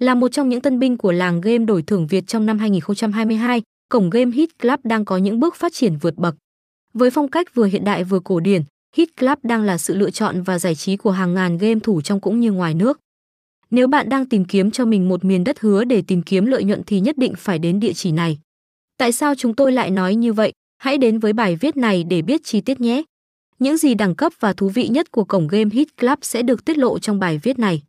Là một trong những tân binh của làng game đổi thưởng Việt trong năm 2022, cổng game Hit Club đang có những bước phát triển vượt bậc. Với phong cách vừa hiện đại vừa cổ điển, Hit Club đang là sự lựa chọn và giải trí của hàng ngàn game thủ trong cũng như ngoài nước. Nếu bạn đang tìm kiếm cho mình một miền đất hứa để tìm kiếm lợi nhuận thì nhất định phải đến địa chỉ này. Tại sao chúng tôi lại nói như vậy? Hãy đến với bài viết này để biết chi tiết nhé. Những gì đẳng cấp và thú vị nhất của cổng game Hit Club sẽ được tiết lộ trong bài viết này.